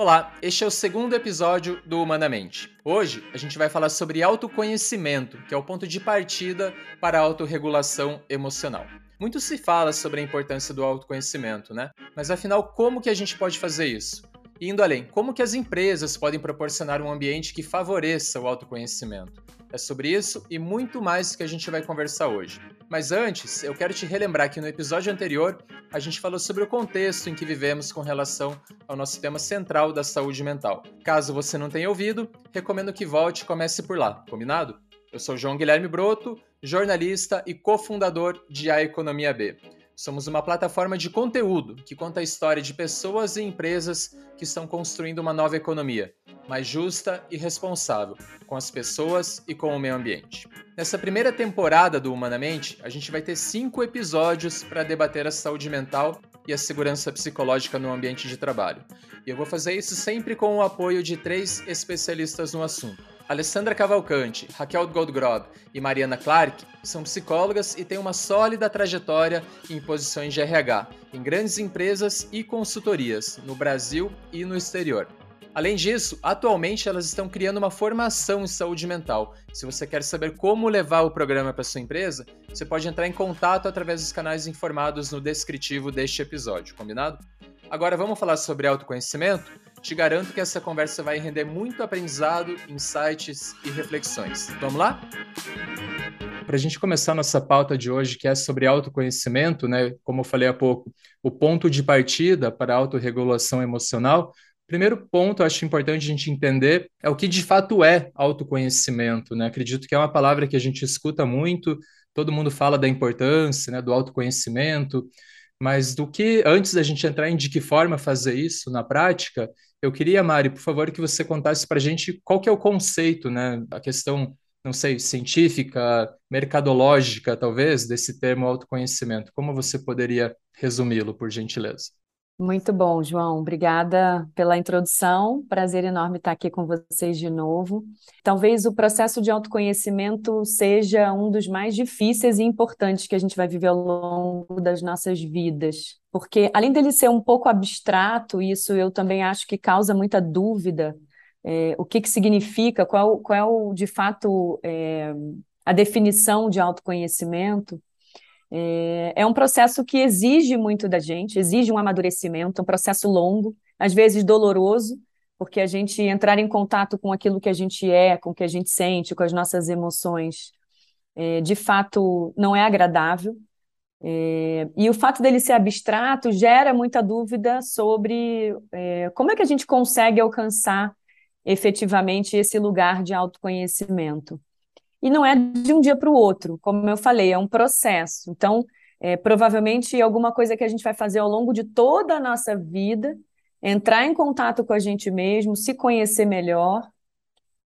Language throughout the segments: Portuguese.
Olá, este é o segundo episódio do Humanamente. Hoje a gente vai falar sobre autoconhecimento, que é o ponto de partida para a autorregulação emocional. Muito se fala sobre a importância do autoconhecimento, né? Mas afinal, como que a gente pode fazer isso? E indo além, como que as empresas podem proporcionar um ambiente que favoreça o autoconhecimento? É sobre isso e muito mais que a gente vai conversar hoje. Mas antes, eu quero te relembrar que no episódio anterior a gente falou sobre o contexto em que vivemos com relação ao nosso tema central da saúde mental. Caso você não tenha ouvido, recomendo que volte e comece por lá, combinado? Eu sou João Guilherme Broto, jornalista e cofundador de A Economia B. Somos uma plataforma de conteúdo que conta a história de pessoas e empresas que estão construindo uma nova economia, mais justa e responsável, com as pessoas e com o meio ambiente. Nessa primeira temporada do Humanamente, a gente vai ter cinco episódios para debater a saúde mental e a segurança psicológica no ambiente de trabalho. E eu vou fazer isso sempre com o apoio de três especialistas no assunto. Alessandra Cavalcante, Raquel Goldgrob e Mariana Clark são psicólogas e têm uma sólida trajetória em posições de RH, em grandes empresas e consultorias, no Brasil e no exterior. Além disso, atualmente elas estão criando uma formação em saúde mental. Se você quer saber como levar o programa para sua empresa, você pode entrar em contato através dos canais informados no descritivo deste episódio, combinado? Agora vamos falar sobre autoconhecimento? Te garanto que essa conversa vai render muito aprendizado, insights e reflexões. Vamos lá? Para a gente começar nossa pauta de hoje, que é sobre autoconhecimento, né? Como eu falei há pouco, o ponto de partida para a autorregulação emocional. Primeiro ponto, acho importante a gente entender é o que de fato é autoconhecimento, né? Acredito que é uma palavra que a gente escuta muito, todo mundo fala da importância, né, do autoconhecimento, mas do que antes da gente entrar em de que forma fazer isso na prática, eu queria, Mari, por favor, que você contasse para a gente qual que é o conceito, né? A questão, não sei, científica, mercadológica, talvez, desse termo autoconhecimento. Como você poderia resumi-lo, por gentileza? Muito bom, João. Obrigada pela introdução. Prazer enorme estar aqui com vocês de novo. Talvez o processo de autoconhecimento seja um dos mais difíceis e importantes que a gente vai viver ao longo das nossas vidas. Porque, além dele ser um pouco abstrato, isso eu também acho que causa muita dúvida. É, o que, que significa, qual, qual é, o, de fato, é, a definição de autoconhecimento. É, é um processo que exige muito da gente, exige um amadurecimento, um processo longo, às vezes doloroso, porque a gente entrar em contato com aquilo que a gente é, com o que a gente sente, com as nossas emoções, é, de fato não é agradável. É, e o fato dele ser abstrato gera muita dúvida sobre é, como é que a gente consegue alcançar efetivamente esse lugar de autoconhecimento. E não é de um dia para o outro, como eu falei, é um processo. Então, é, provavelmente alguma coisa que a gente vai fazer ao longo de toda a nossa vida, entrar em contato com a gente mesmo, se conhecer melhor,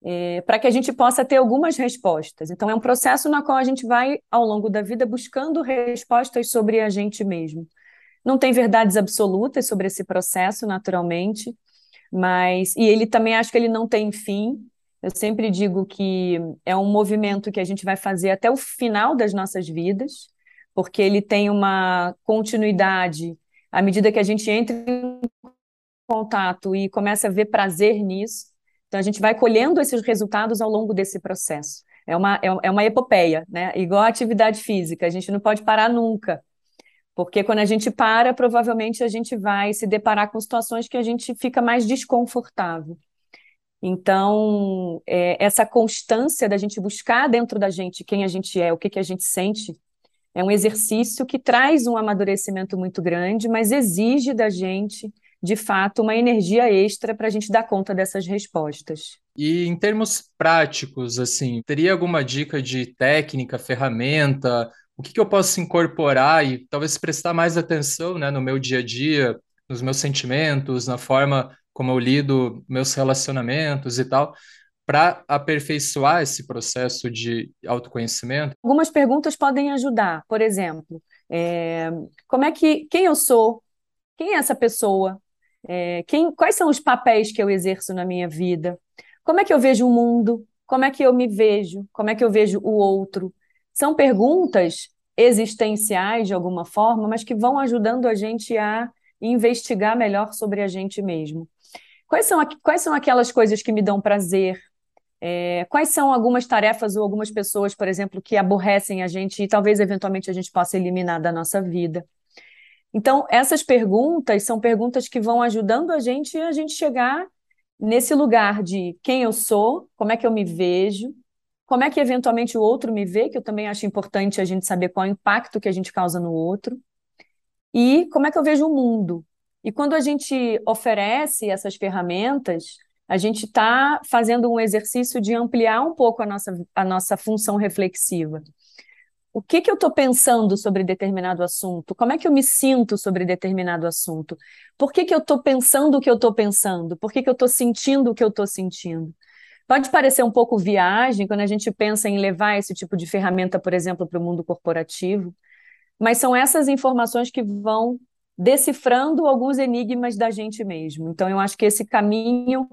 é, para que a gente possa ter algumas respostas. Então, é um processo na qual a gente vai, ao longo da vida, buscando respostas sobre a gente mesmo. Não tem verdades absolutas sobre esse processo, naturalmente, mas. E ele também acho que ele não tem fim, eu sempre digo que é um movimento que a gente vai fazer até o final das nossas vidas, porque ele tem uma continuidade à medida que a gente entra em contato e começa a ver prazer nisso. Então, a gente vai colhendo esses resultados ao longo desse processo. É uma, é, é uma epopeia, né? Igual a atividade física, a gente não pode parar nunca. Porque quando a gente para, provavelmente a gente vai se deparar com situações que a gente fica mais desconfortável. Então, é, essa constância da gente buscar dentro da gente quem a gente é, o que, que a gente sente, é um exercício que traz um amadurecimento muito grande, mas exige da gente, de fato, uma energia extra para a gente dar conta dessas respostas. E em termos práticos, assim, teria alguma dica de técnica, ferramenta? O que, que eu posso incorporar e talvez prestar mais atenção né, no meu dia a dia, nos meus sentimentos, na forma como eu lido meus relacionamentos e tal, para aperfeiçoar esse processo de autoconhecimento? Algumas perguntas podem ajudar. Por exemplo, é, como é que quem eu sou? Quem é essa pessoa? É, quem, quais são os papéis que eu exerço na minha vida? Como é que eu vejo o mundo? Como é que eu me vejo? Como é que eu vejo o outro? São perguntas existenciais de alguma forma, mas que vão ajudando a gente a investigar melhor sobre a gente mesmo. Quais são, quais são aquelas coisas que me dão prazer? É, quais são algumas tarefas ou algumas pessoas, por exemplo, que aborrecem a gente e talvez eventualmente a gente possa eliminar da nossa vida? Então, essas perguntas são perguntas que vão ajudando a gente a gente chegar nesse lugar de quem eu sou, como é que eu me vejo, como é que eventualmente o outro me vê, que eu também acho importante a gente saber qual é o impacto que a gente causa no outro, e como é que eu vejo o mundo. E quando a gente oferece essas ferramentas, a gente está fazendo um exercício de ampliar um pouco a nossa, a nossa função reflexiva. O que, que eu estou pensando sobre determinado assunto? Como é que eu me sinto sobre determinado assunto? Por que, que eu estou pensando o que eu estou pensando? Por que, que eu estou sentindo o que eu estou sentindo? Pode parecer um pouco viagem quando a gente pensa em levar esse tipo de ferramenta, por exemplo, para o mundo corporativo, mas são essas informações que vão decifrando alguns enigmas da gente mesmo. Então, eu acho que esse caminho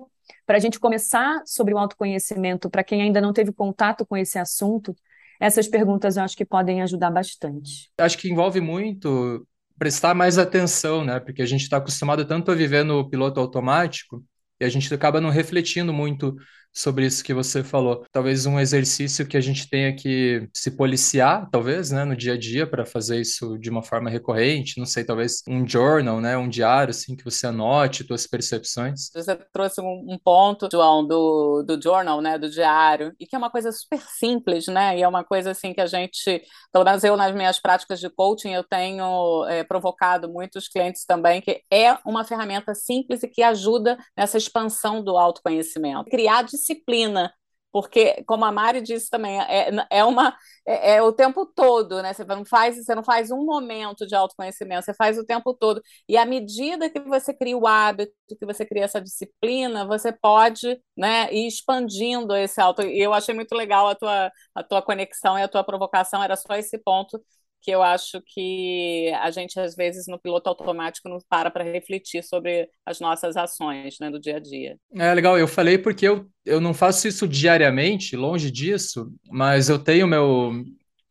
para a gente começar sobre o autoconhecimento, para quem ainda não teve contato com esse assunto, essas perguntas eu acho que podem ajudar bastante. Acho que envolve muito prestar mais atenção, né? Porque a gente está acostumado tanto a viver no piloto automático e a gente acaba não refletindo muito sobre isso que você falou. Talvez um exercício que a gente tenha que se policiar, talvez, né, no dia a dia para fazer isso de uma forma recorrente, não sei, talvez um journal, né, um diário assim que você anote suas percepções. Você trouxe um, ponto, João, do, do journal, né, do diário, e que é uma coisa super simples, né, e é uma coisa assim que a gente, pelo menos eu nas minhas práticas de coaching, eu tenho é, provocado muitos clientes também que é uma ferramenta simples e que ajuda nessa expansão do autoconhecimento. Criar disciplina, porque, como a Mari disse também, é, é, uma, é, é, o tempo todo, né? Você não, faz, você não faz um momento de autoconhecimento, você faz o tempo todo. E à medida que você cria o hábito, que você cria essa disciplina, você pode né, ir expandindo esse auto. E eu achei muito legal a tua, a tua conexão e a tua provocação, era só esse ponto que eu acho que a gente, às vezes, no piloto automático, não para para refletir sobre as nossas ações né, do dia a dia. É legal, eu falei porque eu, eu não faço isso diariamente, longe disso, mas eu tenho meu,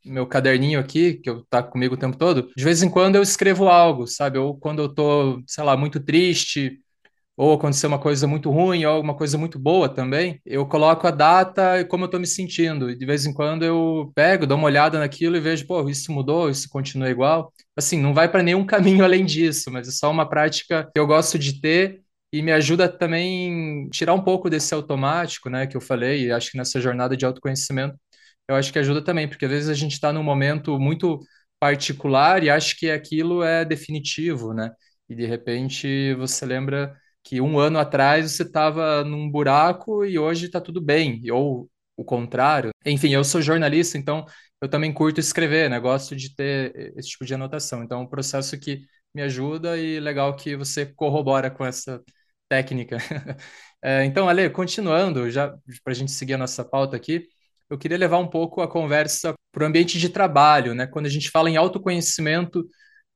meu caderninho aqui, que eu tá comigo o tempo todo, de vez em quando eu escrevo algo, sabe? Ou quando eu tô, sei lá, muito triste, ou acontecer uma coisa muito ruim, ou uma coisa muito boa também, eu coloco a data e como eu estou me sentindo. E de vez em quando eu pego, dou uma olhada naquilo e vejo, pô, isso mudou, isso continua igual. Assim, não vai para nenhum caminho além disso, mas é só uma prática que eu gosto de ter e me ajuda também tirar um pouco desse automático, né, que eu falei, e acho que nessa jornada de autoconhecimento, eu acho que ajuda também, porque às vezes a gente está num momento muito particular e acha que aquilo é definitivo, né? E de repente você lembra que um ano atrás você estava num buraco e hoje está tudo bem, ou o contrário. Enfim, eu sou jornalista, então eu também curto escrever, né? Gosto de ter esse tipo de anotação. Então, é um processo que me ajuda e legal que você corrobora com essa técnica. é, então, Ale, continuando, já para a gente seguir a nossa pauta aqui, eu queria levar um pouco a conversa para o ambiente de trabalho, né? Quando a gente fala em autoconhecimento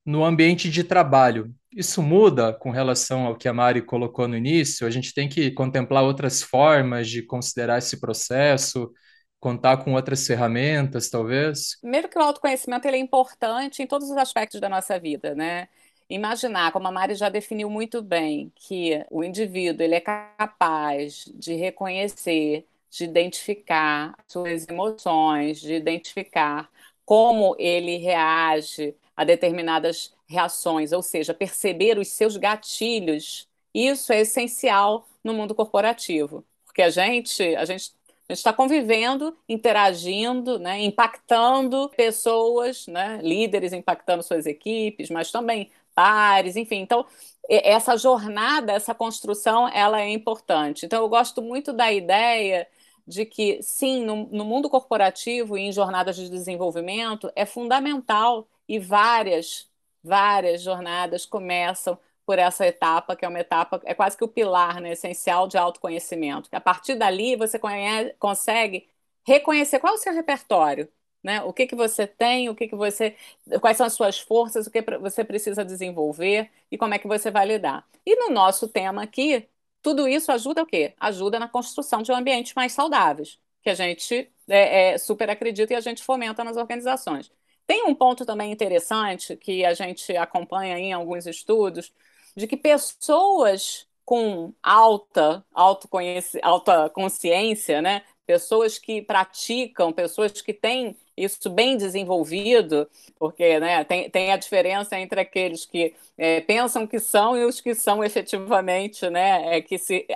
no ambiente de trabalho. Isso muda com relação ao que a Mari colocou no início? A gente tem que contemplar outras formas de considerar esse processo, contar com outras ferramentas, talvez? Primeiro que o autoconhecimento ele é importante em todos os aspectos da nossa vida, né? Imaginar, como a Mari já definiu muito bem, que o indivíduo ele é capaz de reconhecer, de identificar suas emoções, de identificar como ele reage a determinadas reações, ou seja, perceber os seus gatilhos. Isso é essencial no mundo corporativo, porque a gente, a gente está convivendo, interagindo, né, impactando pessoas, né, líderes impactando suas equipes, mas também pares, enfim. Então, essa jornada, essa construção, ela é importante. Então, eu gosto muito da ideia de que, sim, no, no mundo corporativo e em jornadas de desenvolvimento, é fundamental e várias, várias jornadas começam por essa etapa, que é uma etapa, é quase que o pilar né, essencial de autoconhecimento. A partir dali, você conhece, consegue reconhecer qual é o seu repertório, né? O que, que você tem, o que, que você. Quais são as suas forças, o que você precisa desenvolver e como é que você vai lidar. E no nosso tema aqui, tudo isso ajuda o quê? Ajuda na construção de ambientes mais saudáveis, que a gente é, é, super acredita e a gente fomenta nas organizações. Tem um ponto também interessante que a gente acompanha em alguns estudos, de que pessoas com alta, alta consciência, né? pessoas que praticam, pessoas que têm isso bem desenvolvido, porque né, tem, tem a diferença entre aqueles que é, pensam que são e os que são efetivamente, né, é, que se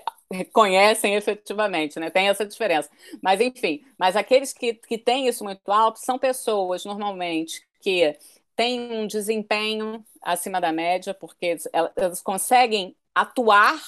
conhecem efetivamente, né? Tem essa diferença. Mas, enfim, mas aqueles que, que têm isso muito alto são pessoas, normalmente, que têm um desempenho acima da média, porque elas, conseguem atuar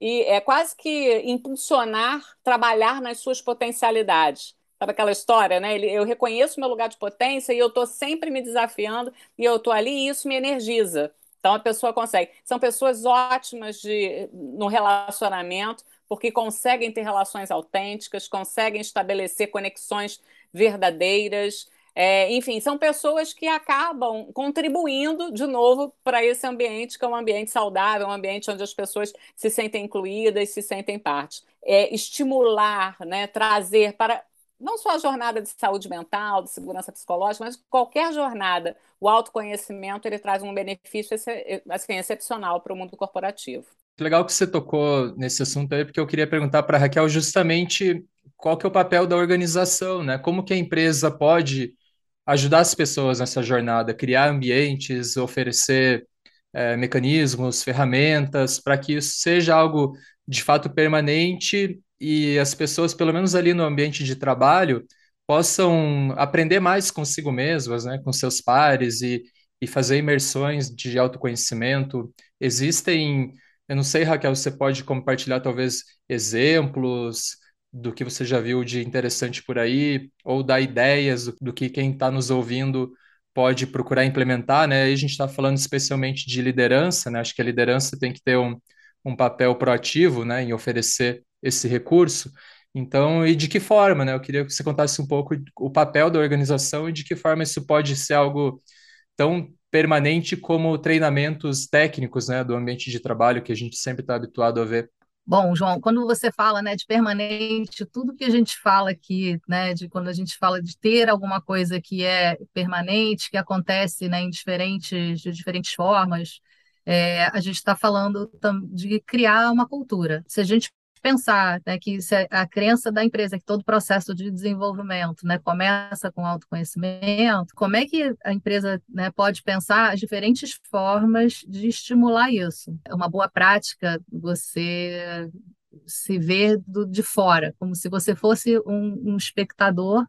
e é quase que impulsionar, trabalhar nas suas potencialidades. Sabe aquela história, né? Eu reconheço meu lugar de potência e eu estou sempre me desafiando e eu estou ali e isso me energiza. Então a pessoa consegue. São pessoas ótimas de, no relacionamento, porque conseguem ter relações autênticas, conseguem estabelecer conexões verdadeiras, é, enfim, são pessoas que acabam contribuindo de novo para esse ambiente, que é um ambiente saudável, um ambiente onde as pessoas se sentem incluídas, se sentem parte. É, estimular, né, trazer para não só a jornada de saúde mental, de segurança psicológica, mas qualquer jornada, o autoconhecimento ele traz um benefício assim, excepcional para o mundo corporativo. Legal que você tocou nesse assunto aí, porque eu queria perguntar para a Raquel justamente qual que é o papel da organização, né? Como que a empresa pode ajudar as pessoas nessa jornada, criar ambientes, oferecer é, mecanismos, ferramentas, para que isso seja algo de fato permanente e as pessoas, pelo menos ali no ambiente de trabalho, possam aprender mais consigo mesmas, né, com seus pares e, e fazer imersões de autoconhecimento. Existem, eu não sei, Raquel, você pode compartilhar talvez exemplos, do que você já viu de interessante por aí, ou dar ideias do, do que quem está nos ouvindo pode procurar implementar, né? Aí a gente está falando especialmente de liderança, né? Acho que a liderança tem que ter um, um papel proativo, né, em oferecer esse recurso. Então, e de que forma, né? Eu queria que você contasse um pouco o papel da organização e de que forma isso pode ser algo tão permanente como treinamentos técnicos, né, do ambiente de trabalho que a gente sempre está habituado a ver Bom, João, quando você fala, né, de permanente, tudo que a gente fala aqui, né, de quando a gente fala de ter alguma coisa que é permanente, que acontece, né, em diferentes, de diferentes formas, é, a gente está falando de criar uma cultura. Se a gente pensar né, que é a crença da empresa que todo processo de desenvolvimento né, começa com autoconhecimento, como é que a empresa né, pode pensar as diferentes formas de estimular isso? É uma boa prática você se ver do, de fora, como se você fosse um, um espectador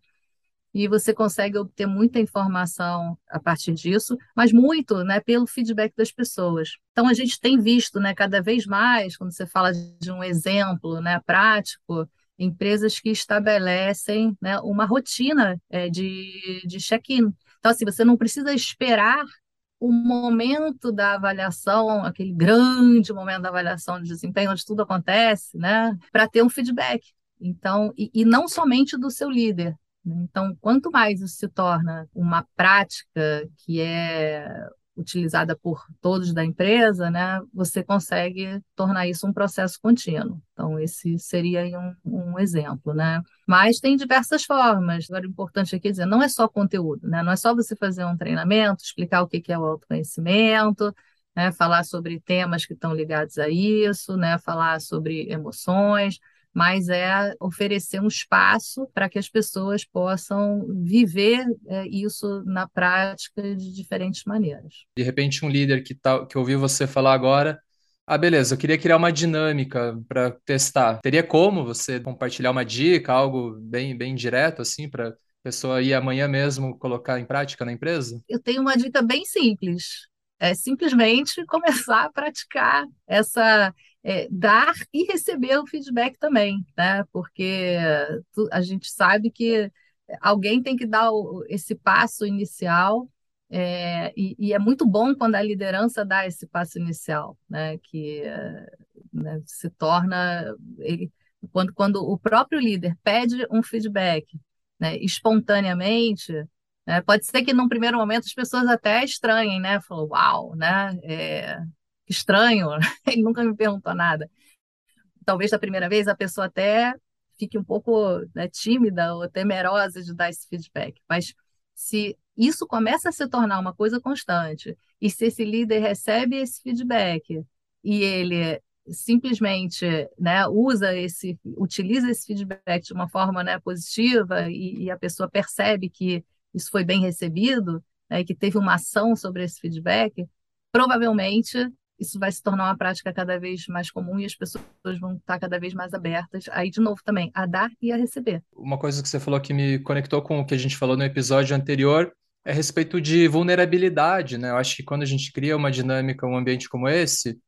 e você consegue obter muita informação a partir disso, mas muito né, pelo feedback das pessoas. Então, a gente tem visto né, cada vez mais, quando você fala de um exemplo né, prático, empresas que estabelecem né, uma rotina é, de, de check-in. Então, assim, você não precisa esperar o momento da avaliação, aquele grande momento da avaliação de desempenho, onde tudo acontece, né, para ter um feedback. Então, e, e não somente do seu líder? Então, quanto mais isso se torna uma prática que é utilizada por todos da empresa, né, você consegue tornar isso um processo contínuo. Então, esse seria um, um exemplo, né? Mas tem diversas formas. Agora, o importante aqui é dizer, não é só conteúdo, né? Não é só você fazer um treinamento, explicar o que é o autoconhecimento, né? falar sobre temas que estão ligados a isso, né? falar sobre emoções, mas é oferecer um espaço para que as pessoas possam viver é, isso na prática de diferentes maneiras. De repente, um líder que, tá, que ouviu você falar agora, ah, beleza, eu queria criar uma dinâmica para testar. Teria como você compartilhar uma dica, algo bem, bem direto, assim, para a pessoa ir amanhã mesmo colocar em prática na empresa? Eu tenho uma dica bem simples. É simplesmente começar a praticar essa é, dar e receber o feedback também, né? Porque a gente sabe que alguém tem que dar o, esse passo inicial é, e, e, é muito bom quando a liderança dá esse passo inicial, né? Que né, se torna ele, quando, quando o próprio líder pede um feedback, né, espontaneamente, né, pode ser que num primeiro momento as pessoas até estranhem, né? Falou, uau, né? É, estranho, ele nunca me perguntou nada. Talvez da primeira vez a pessoa até fique um pouco né, tímida ou temerosa de dar esse feedback, mas se isso começa a se tornar uma coisa constante e se esse líder recebe esse feedback e ele simplesmente né, usa esse, utiliza esse feedback de uma forma né, positiva e, e, a pessoa percebe que isso foi bem recebido, né, que teve uma ação sobre esse feedback, provavelmente isso vai se tornar uma prática cada vez mais comum e as pessoas vão estar cada vez mais abertas, aí de novo também, a dar e a receber. Uma coisa que você falou que me conectou com o que a gente falou no episódio anterior é a respeito de vulnerabilidade, né? Eu acho que quando a gente cria uma dinâmica, um ambiente como esse,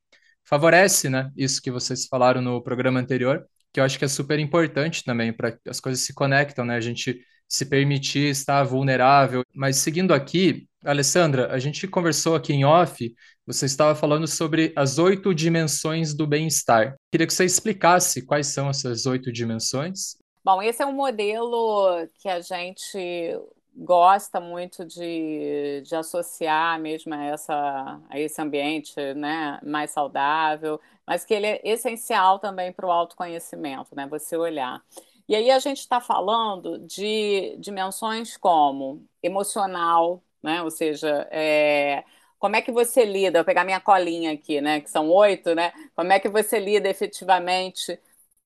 favorece, né? Isso que vocês falaram no programa anterior, que eu acho que é super importante também para as coisas se conectam, né? A gente se permitir estar vulnerável. Mas seguindo aqui, Alessandra, a gente conversou aqui em off, você estava falando sobre as oito dimensões do bem-estar. Queria que você explicasse quais são essas oito dimensões. Bom, esse é um modelo que a gente gosta muito de, de associar mesmo a, essa, a esse ambiente né, mais saudável, mas que ele é essencial também para o autoconhecimento, né? Você olhar. E aí a gente está falando de dimensões como emocional, né? Ou seja, é, como é que você lida? Vou pegar minha colinha aqui, né? Que são oito, né? Como é que você lida efetivamente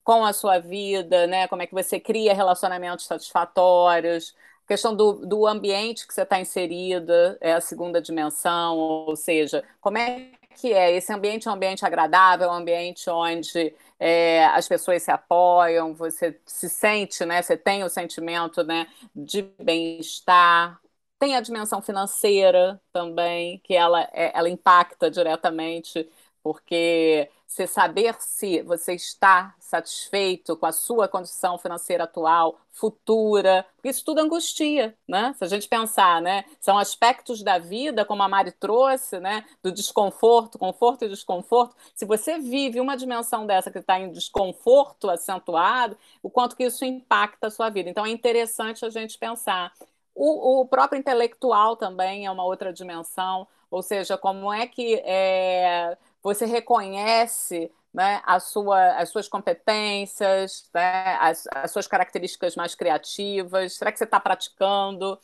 com a sua vida, né? Como é que você cria relacionamentos satisfatórios? questão do, do ambiente que você está inserida é a segunda dimensão, ou seja, como é que é? Esse ambiente é um ambiente agradável, é um ambiente onde é, as pessoas se apoiam, você se sente, né? Você tem o sentimento né, de bem-estar. Tem a dimensão financeira também, que ela, é, ela impacta diretamente, porque você saber se você está satisfeito com a sua condição financeira atual, futura, isso tudo angustia, né? Se a gente pensar, né? São aspectos da vida, como a Mari trouxe, né? Do desconforto, conforto e desconforto. Se você vive uma dimensão dessa que está em desconforto acentuado, o quanto que isso impacta a sua vida. Então é interessante a gente pensar. O, o próprio intelectual também é uma outra dimensão, ou seja, como é que é, você reconhece né, a sua, as suas competências, né, as, as, suas características mais criativas? Será que você está praticando?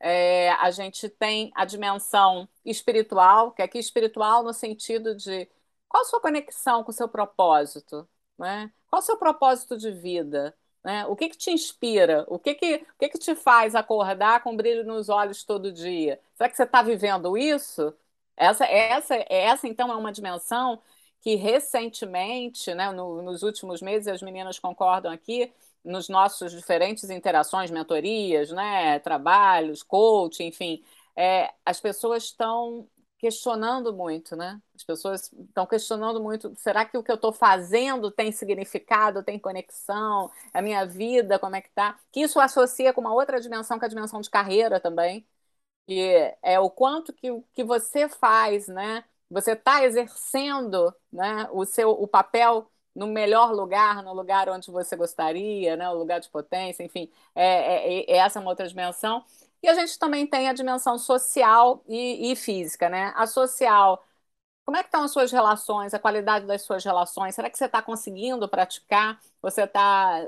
É, a gente tem a dimensão espiritual, que aqui espiritual no sentido de qual a sua conexão com o seu propósito? Né? Qual o seu propósito de vida? Né? O que, que te inspira? O que, que, o que, que te faz acordar com brilho nos olhos todo dia? Será que você está vivendo isso? Essa, essa, essa, então, é uma dimensão que recentemente, né, no, nos últimos meses, as meninas concordam aqui, nos nossos diferentes interações, mentorias, né, trabalhos, coaching, enfim, é, as pessoas estão questionando muito, né? As pessoas estão questionando muito: será que o que eu estou fazendo tem significado, tem conexão? A minha vida, como é que tá? Que isso associa com uma outra dimensão, que é a dimensão de carreira também que é o quanto que, que você faz, né? Você está exercendo né, o seu o papel no melhor lugar, no lugar onde você gostaria, né, o lugar de potência, enfim, é, é, é essa é uma outra dimensão. E a gente também tem a dimensão social e, e física, né? A social, como é que estão as suas relações, a qualidade das suas relações? Será que você está conseguindo praticar? Você está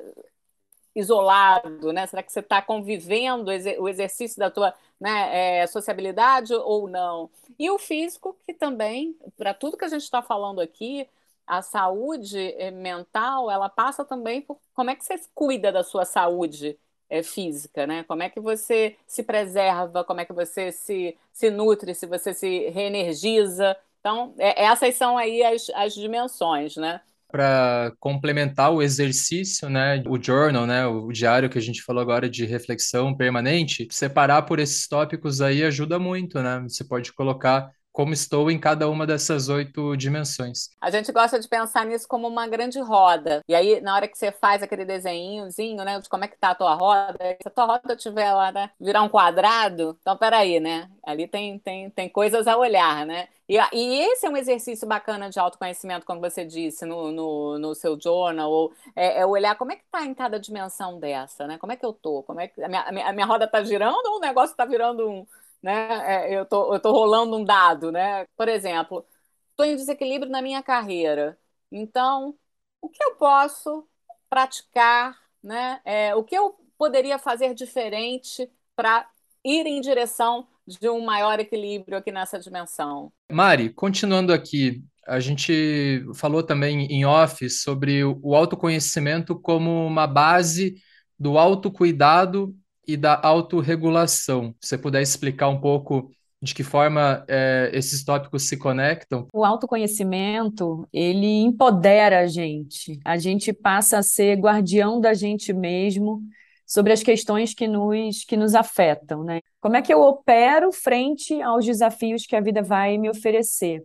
isolado, né? Será que você está convivendo o exercício da tua né, é, sociabilidade ou não? E o físico, que também, para tudo que a gente está falando aqui, a saúde eh, mental, ela passa também por como é que você cuida da sua saúde é, física, né? Como é que você se preserva, como é que você se, se nutre, se você se reenergiza. Então, é, essas são aí as, as dimensões, né? para complementar o exercício, né, o journal, né, o diário que a gente falou agora de reflexão permanente, separar por esses tópicos aí ajuda muito, né? Você pode colocar como estou em cada uma dessas oito dimensões. A gente gosta de pensar nisso como uma grande roda. E aí, na hora que você faz aquele desenhozinho, né, de como é que tá a tua roda, se a tua roda tiver lá, né, virar um quadrado, então peraí, né? Ali tem, tem, tem coisas a olhar, né? E, e esse é um exercício bacana de autoconhecimento, como você disse no, no, no seu journal, ou é, é, olhar como é que tá em cada dimensão dessa, né? Como é que eu tô? Como é que a minha, a minha, roda tá girando ou o negócio tá virando um né? É, eu tô, eu tô rolando um dado, né? Por exemplo, estou em desequilíbrio na minha carreira. Então, o que eu posso praticar, né? É, o que eu poderia fazer diferente para ir em direção de um maior equilíbrio aqui nessa dimensão? Mari, continuando aqui a gente falou também em off sobre o autoconhecimento como uma base do autocuidado e da autorregulação. Se você puder explicar um pouco de que forma é, esses tópicos se conectam? O autoconhecimento, ele empodera a gente. A gente passa a ser guardião da gente mesmo sobre as questões que nos, que nos afetam, né? Como é que eu opero frente aos desafios que a vida vai me oferecer?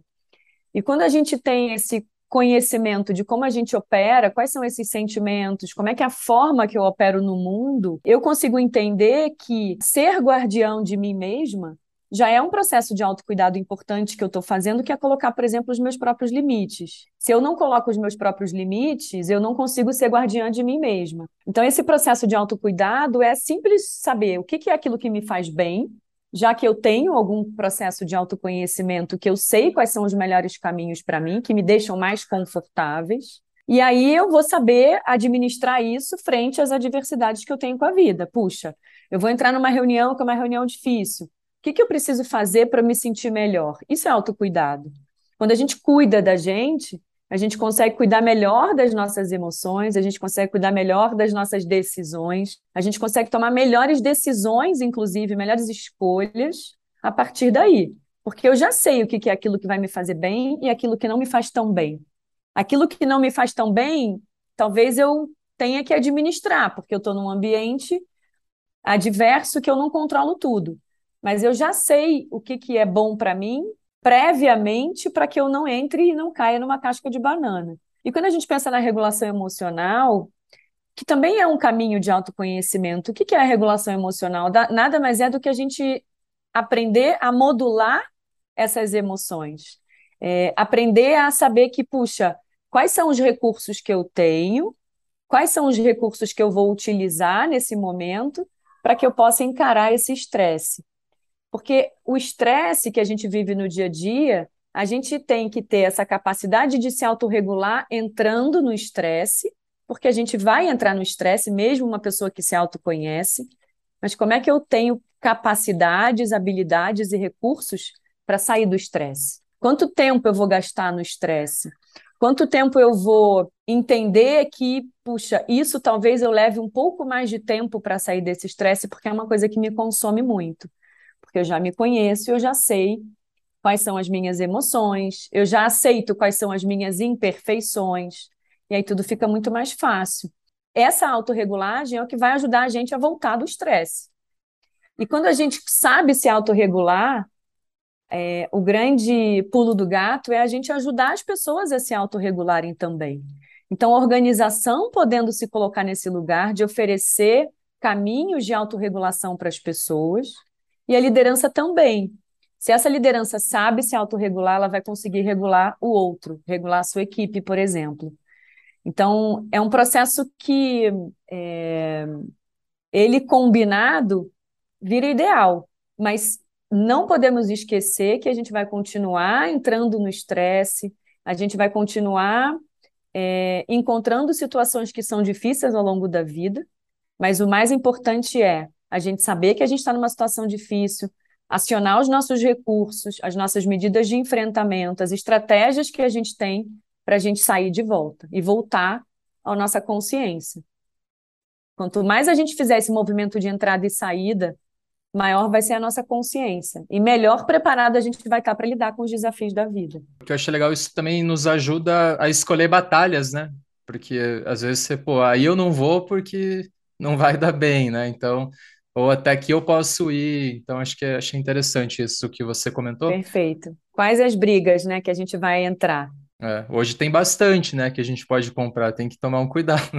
E quando a gente tem esse conhecimento de como a gente opera, quais são esses sentimentos, como é que é a forma que eu opero no mundo, eu consigo entender que ser guardião de mim mesma já é um processo de autocuidado importante que eu estou fazendo, que é colocar, por exemplo, os meus próprios limites. Se eu não coloco os meus próprios limites, eu não consigo ser guardiã de mim mesma. Então, esse processo de autocuidado é simples saber o que é aquilo que me faz bem, já que eu tenho algum processo de autoconhecimento que eu sei quais são os melhores caminhos para mim, que me deixam mais confortáveis. E aí eu vou saber administrar isso frente às adversidades que eu tenho com a vida. Puxa, eu vou entrar numa reunião que é uma reunião difícil. O que, que eu preciso fazer para me sentir melhor? Isso é autocuidado. Quando a gente cuida da gente, a gente consegue cuidar melhor das nossas emoções, a gente consegue cuidar melhor das nossas decisões, a gente consegue tomar melhores decisões, inclusive, melhores escolhas a partir daí. Porque eu já sei o que é aquilo que vai me fazer bem e aquilo que não me faz tão bem. Aquilo que não me faz tão bem, talvez eu tenha que administrar, porque eu estou num ambiente adverso que eu não controlo tudo mas eu já sei o que, é bom para mim previamente para que eu não entre e não caia numa casca de banana. E quando a gente pensa na regulação emocional, que também é um caminho de autoconhecimento, o que, é a regulação emocional? Nada mais é do que a gente aprender a modular essas emoções. É, aprender a saber que, puxa, quais são os recursos que eu tenho, quais são os recursos que eu vou utilizar nesse momento para que eu possa encarar esse estresse. Porque o estresse que a gente vive no dia a dia, a gente tem que ter essa capacidade de se autorregular entrando no estresse, porque a gente vai entrar no estresse, mesmo uma pessoa que se autoconhece. Mas como é que eu tenho capacidades, habilidades e recursos para sair do estresse? Quanto tempo eu vou gastar no estresse? Quanto tempo eu vou entender que, puxa, isso talvez eu leve um pouco mais de tempo para sair desse estresse, porque é uma coisa que me consome muito porque eu já me conheço, eu já sei quais são as minhas emoções, eu já aceito quais são as minhas imperfeições, e aí tudo fica muito mais fácil. Essa autorregulagem é o que vai ajudar a gente a voltar do estresse. E quando a gente sabe se autorregular, é, o grande pulo do gato é a gente ajudar as pessoas a se autorregularem também. Então, a organização podendo se colocar nesse lugar de oferecer caminhos de autorregulação para as pessoas, e a liderança também. Se essa liderança sabe se autorregular, ela vai conseguir regular o outro, regular a sua equipe, por exemplo. Então, é um processo que é, ele combinado vira ideal, mas não podemos esquecer que a gente vai continuar entrando no estresse, a gente vai continuar é, encontrando situações que são difíceis ao longo da vida, mas o mais importante é a gente saber que a gente está numa situação difícil, acionar os nossos recursos, as nossas medidas de enfrentamento, as estratégias que a gente tem para a gente sair de volta e voltar à nossa consciência. Quanto mais a gente fizer esse movimento de entrada e saída, maior vai ser a nossa consciência e melhor preparado a gente vai estar para lidar com os desafios da vida. O que eu acho legal, isso também nos ajuda a escolher batalhas, né? Porque às vezes você, pô, aí eu não vou porque não vai dar bem, né? Então, ou até que eu posso ir. Então, acho que achei interessante isso que você comentou. Perfeito. Quais as brigas, né, que a gente vai entrar? É, hoje tem bastante, né, que a gente pode comprar, tem que tomar um cuidado.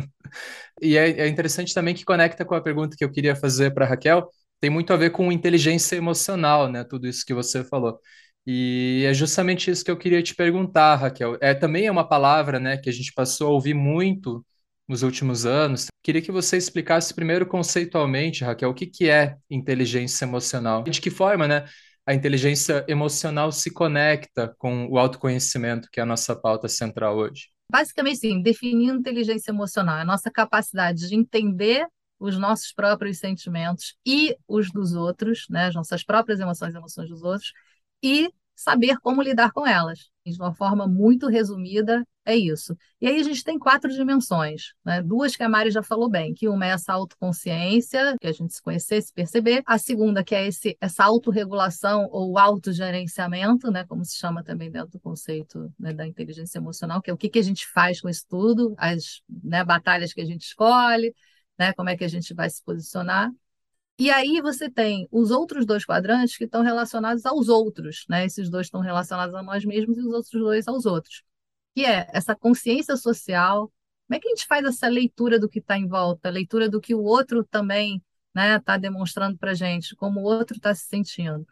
E é, é interessante também que conecta com a pergunta que eu queria fazer para Raquel, tem muito a ver com inteligência emocional, né, tudo isso que você falou. E é justamente isso que eu queria te perguntar, Raquel. É também é uma palavra, né, que a gente passou a ouvir muito nos últimos anos. Queria que você explicasse primeiro conceitualmente, Raquel, o que, que é inteligência emocional? De que forma, né, a inteligência emocional se conecta com o autoconhecimento, que é a nossa pauta central hoje? Basicamente, sim, definindo inteligência emocional, é a nossa capacidade de entender os nossos próprios sentimentos e os dos outros, né, as nossas próprias emoções e emoções dos outros, e saber como lidar com elas. De uma forma muito resumida, é isso. E aí a gente tem quatro dimensões, né? Duas que a Mari já falou bem, que uma é essa autoconsciência, que a gente se conhecer, se perceber. A segunda, que é esse, essa autorregulação ou autogerenciamento, né? Como se chama também dentro do conceito né, da inteligência emocional, que é o que, que a gente faz com isso tudo, as né, batalhas que a gente escolhe, né? Como é que a gente vai se posicionar. E aí você tem os outros dois quadrantes que estão relacionados aos outros, né? Esses dois estão relacionados a nós mesmos e os outros dois aos outros. Que é essa consciência social. Como é que a gente faz essa leitura do que está em volta, leitura do que o outro também está né, tá demonstrando para a gente, como o outro está se sentindo.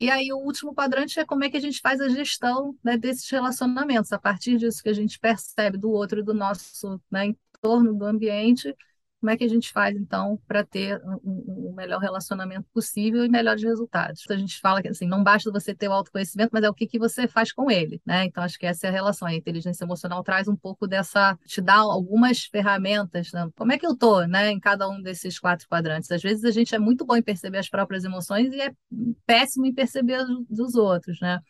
E aí o último quadrante é como é que a gente faz a gestão né, desses relacionamentos, a partir disso que a gente percebe do outro e do nosso né, entorno, do ambiente, como é que a gente faz, então, para ter um, um, melhor relacionamento possível e melhores resultados? A gente fala que assim, não basta você ter o autoconhecimento, mas é o que, que você faz com ele, né? Então, acho que essa é a relação. A inteligência emocional traz um pouco dessa, te dá algumas ferramentas, né? Como é que eu tô, né, em cada um desses quatro quadrantes? Às vezes a gente é muito bom em perceber as próprias emoções e é péssimo em perceber as dos outros, né?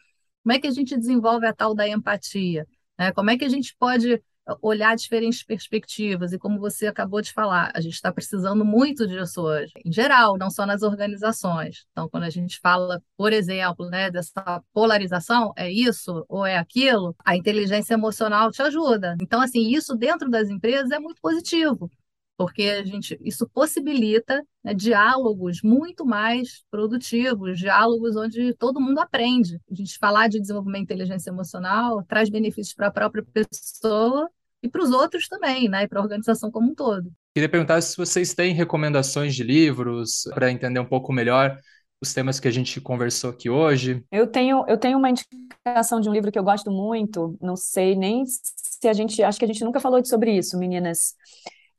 Como é que a gente desenvolve a tal da empatia? Né? Como é que a gente pode olhar diferentes perspectivas. E como você acabou de falar, a gente está precisando muito disso hoje, em geral, não só nas organizações. Então, quando a gente fala, por exemplo, né, dessa polarização, é isso ou é aquilo, a inteligência emocional te ajuda. Então, assim, isso dentro das empresas é muito positivo porque a gente isso possibilita né, diálogos muito mais produtivos, diálogos onde todo mundo aprende. A gente falar de desenvolvimento de inteligência emocional traz benefícios para a própria pessoa e para os outros também, né, e para a organização como um todo. Queria perguntar se vocês têm recomendações de livros para entender um pouco melhor os temas que a gente conversou aqui hoje. Eu tenho, eu tenho uma indicação de um livro que eu gosto muito, não sei nem se a gente, acho que a gente nunca falou sobre isso, meninas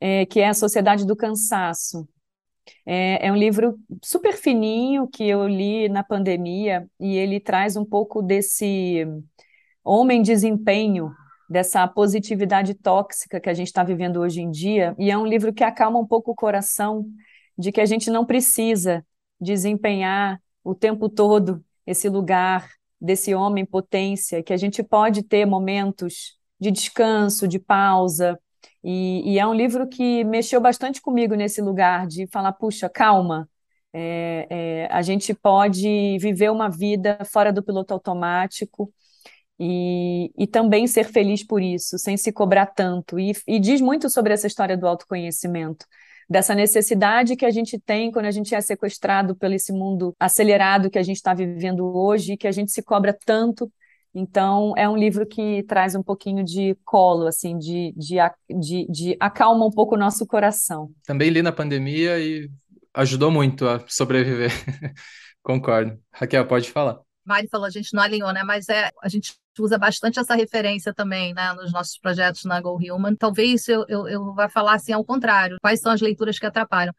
é, que é A Sociedade do Cansaço. É, é, um livro super fininho que eu li na pandemia e ele traz um pouco desse homem desempenho, dessa positividade tóxica que a gente está vivendo hoje em dia. E é um livro que acalma um pouco o coração de que a gente não precisa desempenhar o tempo todo esse lugar desse homem potência, que a gente pode ter momentos de descanso, de pausa, e, e, é um livro que mexeu bastante comigo nesse lugar de falar, puxa, calma, é, é, a gente pode viver uma vida fora do piloto automático e, e também ser feliz por isso, sem se cobrar tanto. E, e diz muito sobre essa história do autoconhecimento dessa necessidade que a gente tem quando a gente é sequestrado pelo esse mundo acelerado que a gente está vivendo hoje que a gente se cobra tanto então, é um livro que traz um pouquinho de colo, assim, de, de, de, de acalma um pouco o nosso coração. Também li na pandemia e ajudou muito a sobreviver. Concordo. Raquel, pode falar. Mari falou, a gente não alinhou, né? Mas é, a gente usa bastante essa referência também, né, nos nossos projetos na Go Human. Talvez eu, eu, eu vá falar assim ao contrário. Quais são as leituras que atrapalham?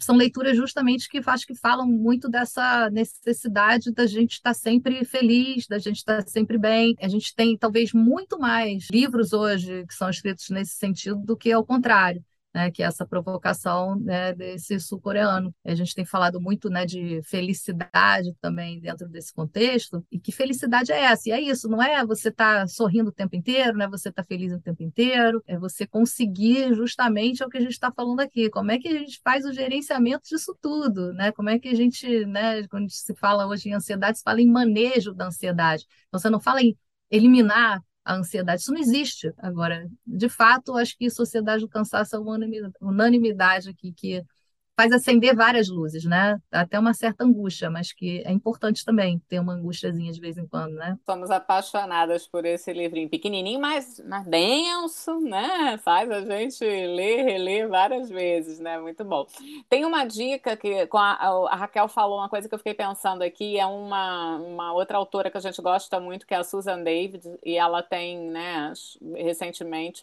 São leituras justamente que acho que falam muito dessa necessidade da gente estar sempre feliz, da gente estar sempre bem. A gente tem talvez muito mais livros hoje que são escritos nesse sentido do que ao contrário né, que é essa provocação né, desse sul-coreano. A gente tem falado muito né, de felicidade também dentro desse contexto, e que felicidade é essa? E é isso, não é você estar tá sorrindo o tempo inteiro, não é você estar tá feliz o tempo inteiro, é você conseguir justamente é o que a gente está falando aqui, como é que a gente faz o gerenciamento disso tudo, né? como é que a gente, né, quando se fala hoje em ansiedade, se fala em manejo da ansiedade, então, você não fala em eliminar a ansiedade. Isso não existe. Agora, de fato, acho que sociedade do cansaço é uma unanimidade aqui que faz acender várias luzes, né? Até uma certa angústia, mas que é importante também ter uma angústiazinha de vez em quando, né? Somos apaixonadas por esse livrinho pequenininho, mas, mas denso, né? Faz a gente ler, reler várias vezes, né? Muito bom. Tem uma dica que a, a Raquel falou uma coisa que eu fiquei pensando aqui, é uma, uma outra autora que a gente gosta muito, que é a Susan David, e ela tem, né, recentemente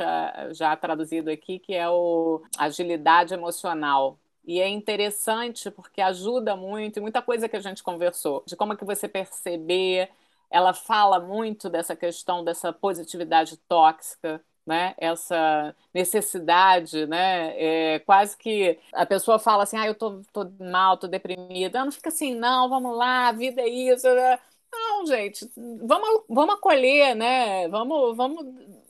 já traduzido aqui, que é o Agilidade Emocional e é interessante porque ajuda muito, e muita coisa que a gente conversou, de como é que você perceber. Ela fala muito dessa questão dessa positividade tóxica, né? Essa necessidade, né? É, quase que a pessoa fala assim, ah, eu tô, tô mal, tô deprimida. Não, não fica assim, não, vamos lá, a vida é isso. Né? Não, gente, vamos, vamos acolher, né? Vamos, vamos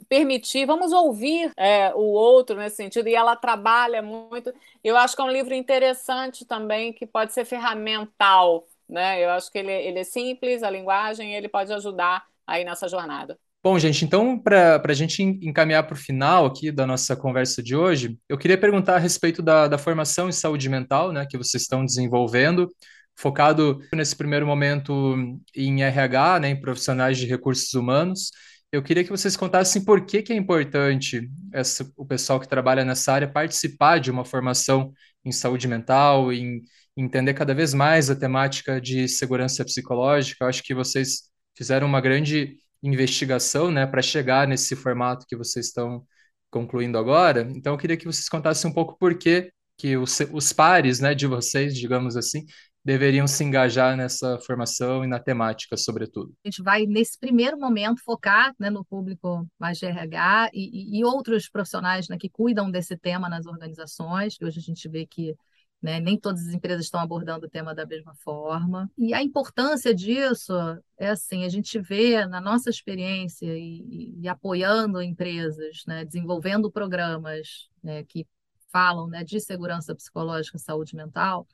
permitir, vamos ouvir é, o outro nesse sentido. E ela trabalha muito. Eu acho que é um livro interessante também, que pode ser ferramental. Né? Eu acho que ele, ele é simples, a linguagem, ele pode ajudar aí nessa jornada. Bom, gente, então, para a gente encaminhar para o final aqui da nossa conversa de hoje, eu queria perguntar a respeito da, da formação em saúde mental, né, que vocês estão desenvolvendo, focado nesse primeiro momento em RH, né, em profissionais de recursos humanos. Eu queria que vocês contassem por que, que é importante essa, o pessoal que trabalha nessa área participar de uma formação em saúde mental, em, entender cada vez mais a temática de segurança psicológica. Eu acho que vocês fizeram uma grande investigação, né, para chegar nesse formato que vocês estão concluindo agora. Então, eu queria que vocês contassem um pouco por que, que os, os pares, né, de vocês, digamos assim, deveriam se engajar nessa formação e na temática, sobretudo. A gente vai, nesse primeiro momento, focar né, no público mais de RH e, e, e outros profissionais né, que cuidam desse tema nas organizações, que hoje a gente vê que né? Nem todas as empresas estão abordando o tema da mesma forma. E a importância disso é assim: a gente vê na nossa experiência e, e apoiando empresas, né? desenvolvendo programas né? que falam né? de segurança psicológica e saúde mental,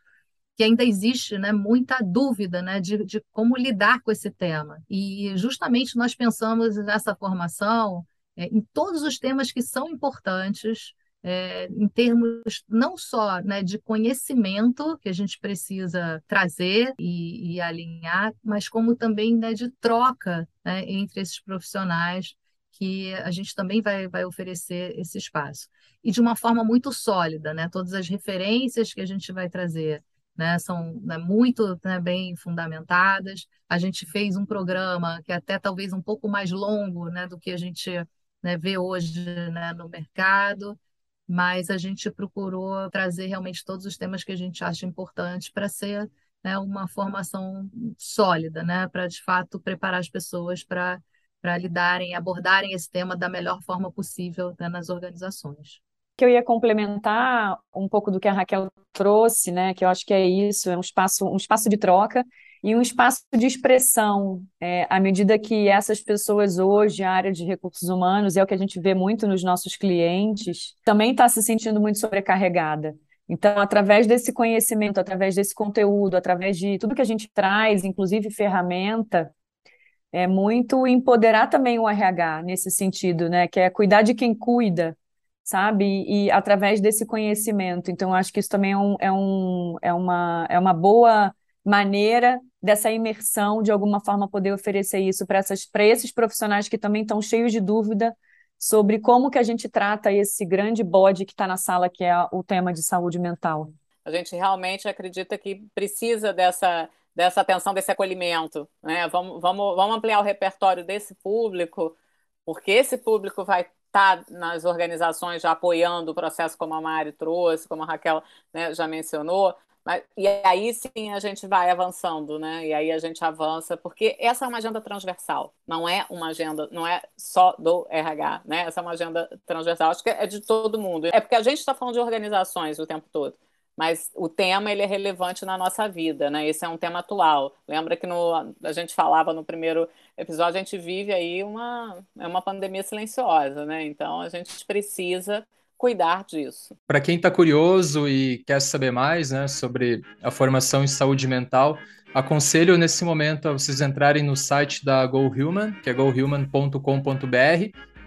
que ainda existe né, muita dúvida né, de, de como lidar com esse tema. E justamente nós pensamos nessa formação é, em todos os temas que são importantes é, em termos não só né, de conhecimento que a gente precisa trazer e, e alinhar, mas como também né, de troca né, entre esses profissionais que a gente também vai, vai oferecer esse espaço. E de uma forma muito sólida, né? todas as referências que a gente vai trazer né, são né, muito né, bem fundamentadas. A gente fez um programa que é até talvez um pouco mais longo né, do que a gente né, vê hoje né, no mercado, mas a gente procurou trazer realmente todos os temas que a gente acha importantes para ser uma formação sólida, para de fato preparar as pessoas para lidarem, abordarem esse tema da melhor forma possível nas organizações. Que eu ia complementar um pouco do que a Raquel trouxe, né, que eu acho que é isso, é um espaço, um espaço de troca e um espaço de expressão, é, à medida que essas pessoas hoje, a área de recursos humanos, é o que a gente vê muito nos nossos clientes, também está se sentindo muito sobrecarregada. Então, através desse conhecimento, através desse conteúdo, através de tudo que a gente traz, inclusive ferramenta, é muito empoderar também o RH nesse sentido, né? Que é cuidar de quem cuida, sabe? E, através desse conhecimento. Então, acho que isso também é, um, é, um, é, uma, é uma boa maneira dessa imersão, de alguma forma, poder oferecer isso para esses profissionais que também estão cheios de dúvida sobre como que a gente trata esse grande bode que está na sala, que é o tema de saúde mental. A gente realmente acredita que precisa dessa, dessa atenção, desse acolhimento. Né? Vamos, vamos, vamos ampliar o repertório desse público, porque esse público vai estar tá nas organizações já apoiando o processo, como a Mari trouxe, como a Raquel né, já mencionou, mas, e aí sim a gente vai avançando, né? E aí a gente avança, porque essa é uma agenda transversal, não é uma agenda, não é só do RH, né? Essa é uma agenda transversal, acho que é de todo mundo. É porque a gente está falando de organizações o tempo todo, mas o tema ele é relevante na nossa vida, né? Esse é um tema atual. Lembra que no, a gente falava no primeiro episódio, a gente vive aí uma, é uma pandemia silenciosa, né? Então a gente precisa cuidar disso. Para quem está curioso e quer saber mais né, sobre a formação em saúde mental, aconselho nesse momento a vocês entrarem no site da GoHuman, que é gohuman.com.br.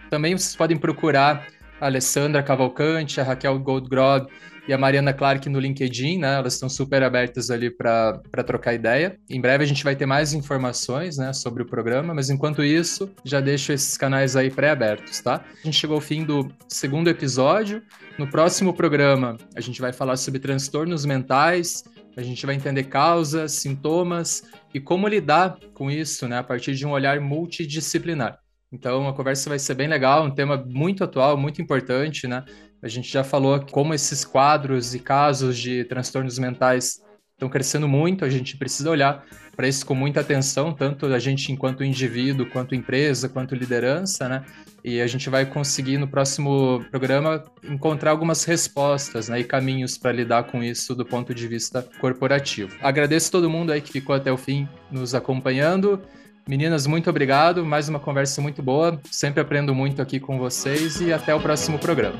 Também vocês podem procurar a Alessandra Cavalcante, a Raquel Goldgrob e a Mariana Clark no LinkedIn, né? Elas estão super abertas ali para trocar ideia. Em breve a gente vai ter mais informações, né, sobre o programa, mas enquanto isso, já deixo esses canais aí pré-abertos, tá? A gente chegou ao fim do segundo episódio. No próximo programa, a gente vai falar sobre transtornos mentais, a gente vai entender causas, sintomas e como lidar com isso, né, a partir de um olhar multidisciplinar. Então a conversa vai ser bem legal, um tema muito atual, muito importante, né? A gente já falou como esses quadros e casos de transtornos mentais estão crescendo muito, a gente precisa olhar para isso com muita atenção, tanto a gente enquanto indivíduo, quanto empresa, quanto liderança, né? E a gente vai conseguir no próximo programa encontrar algumas respostas né, e caminhos para lidar com isso do ponto de vista corporativo. Agradeço todo mundo aí que ficou até o fim nos acompanhando. Meninas, muito obrigado. Mais uma conversa muito boa. Sempre aprendo muito aqui com vocês e até o próximo programa.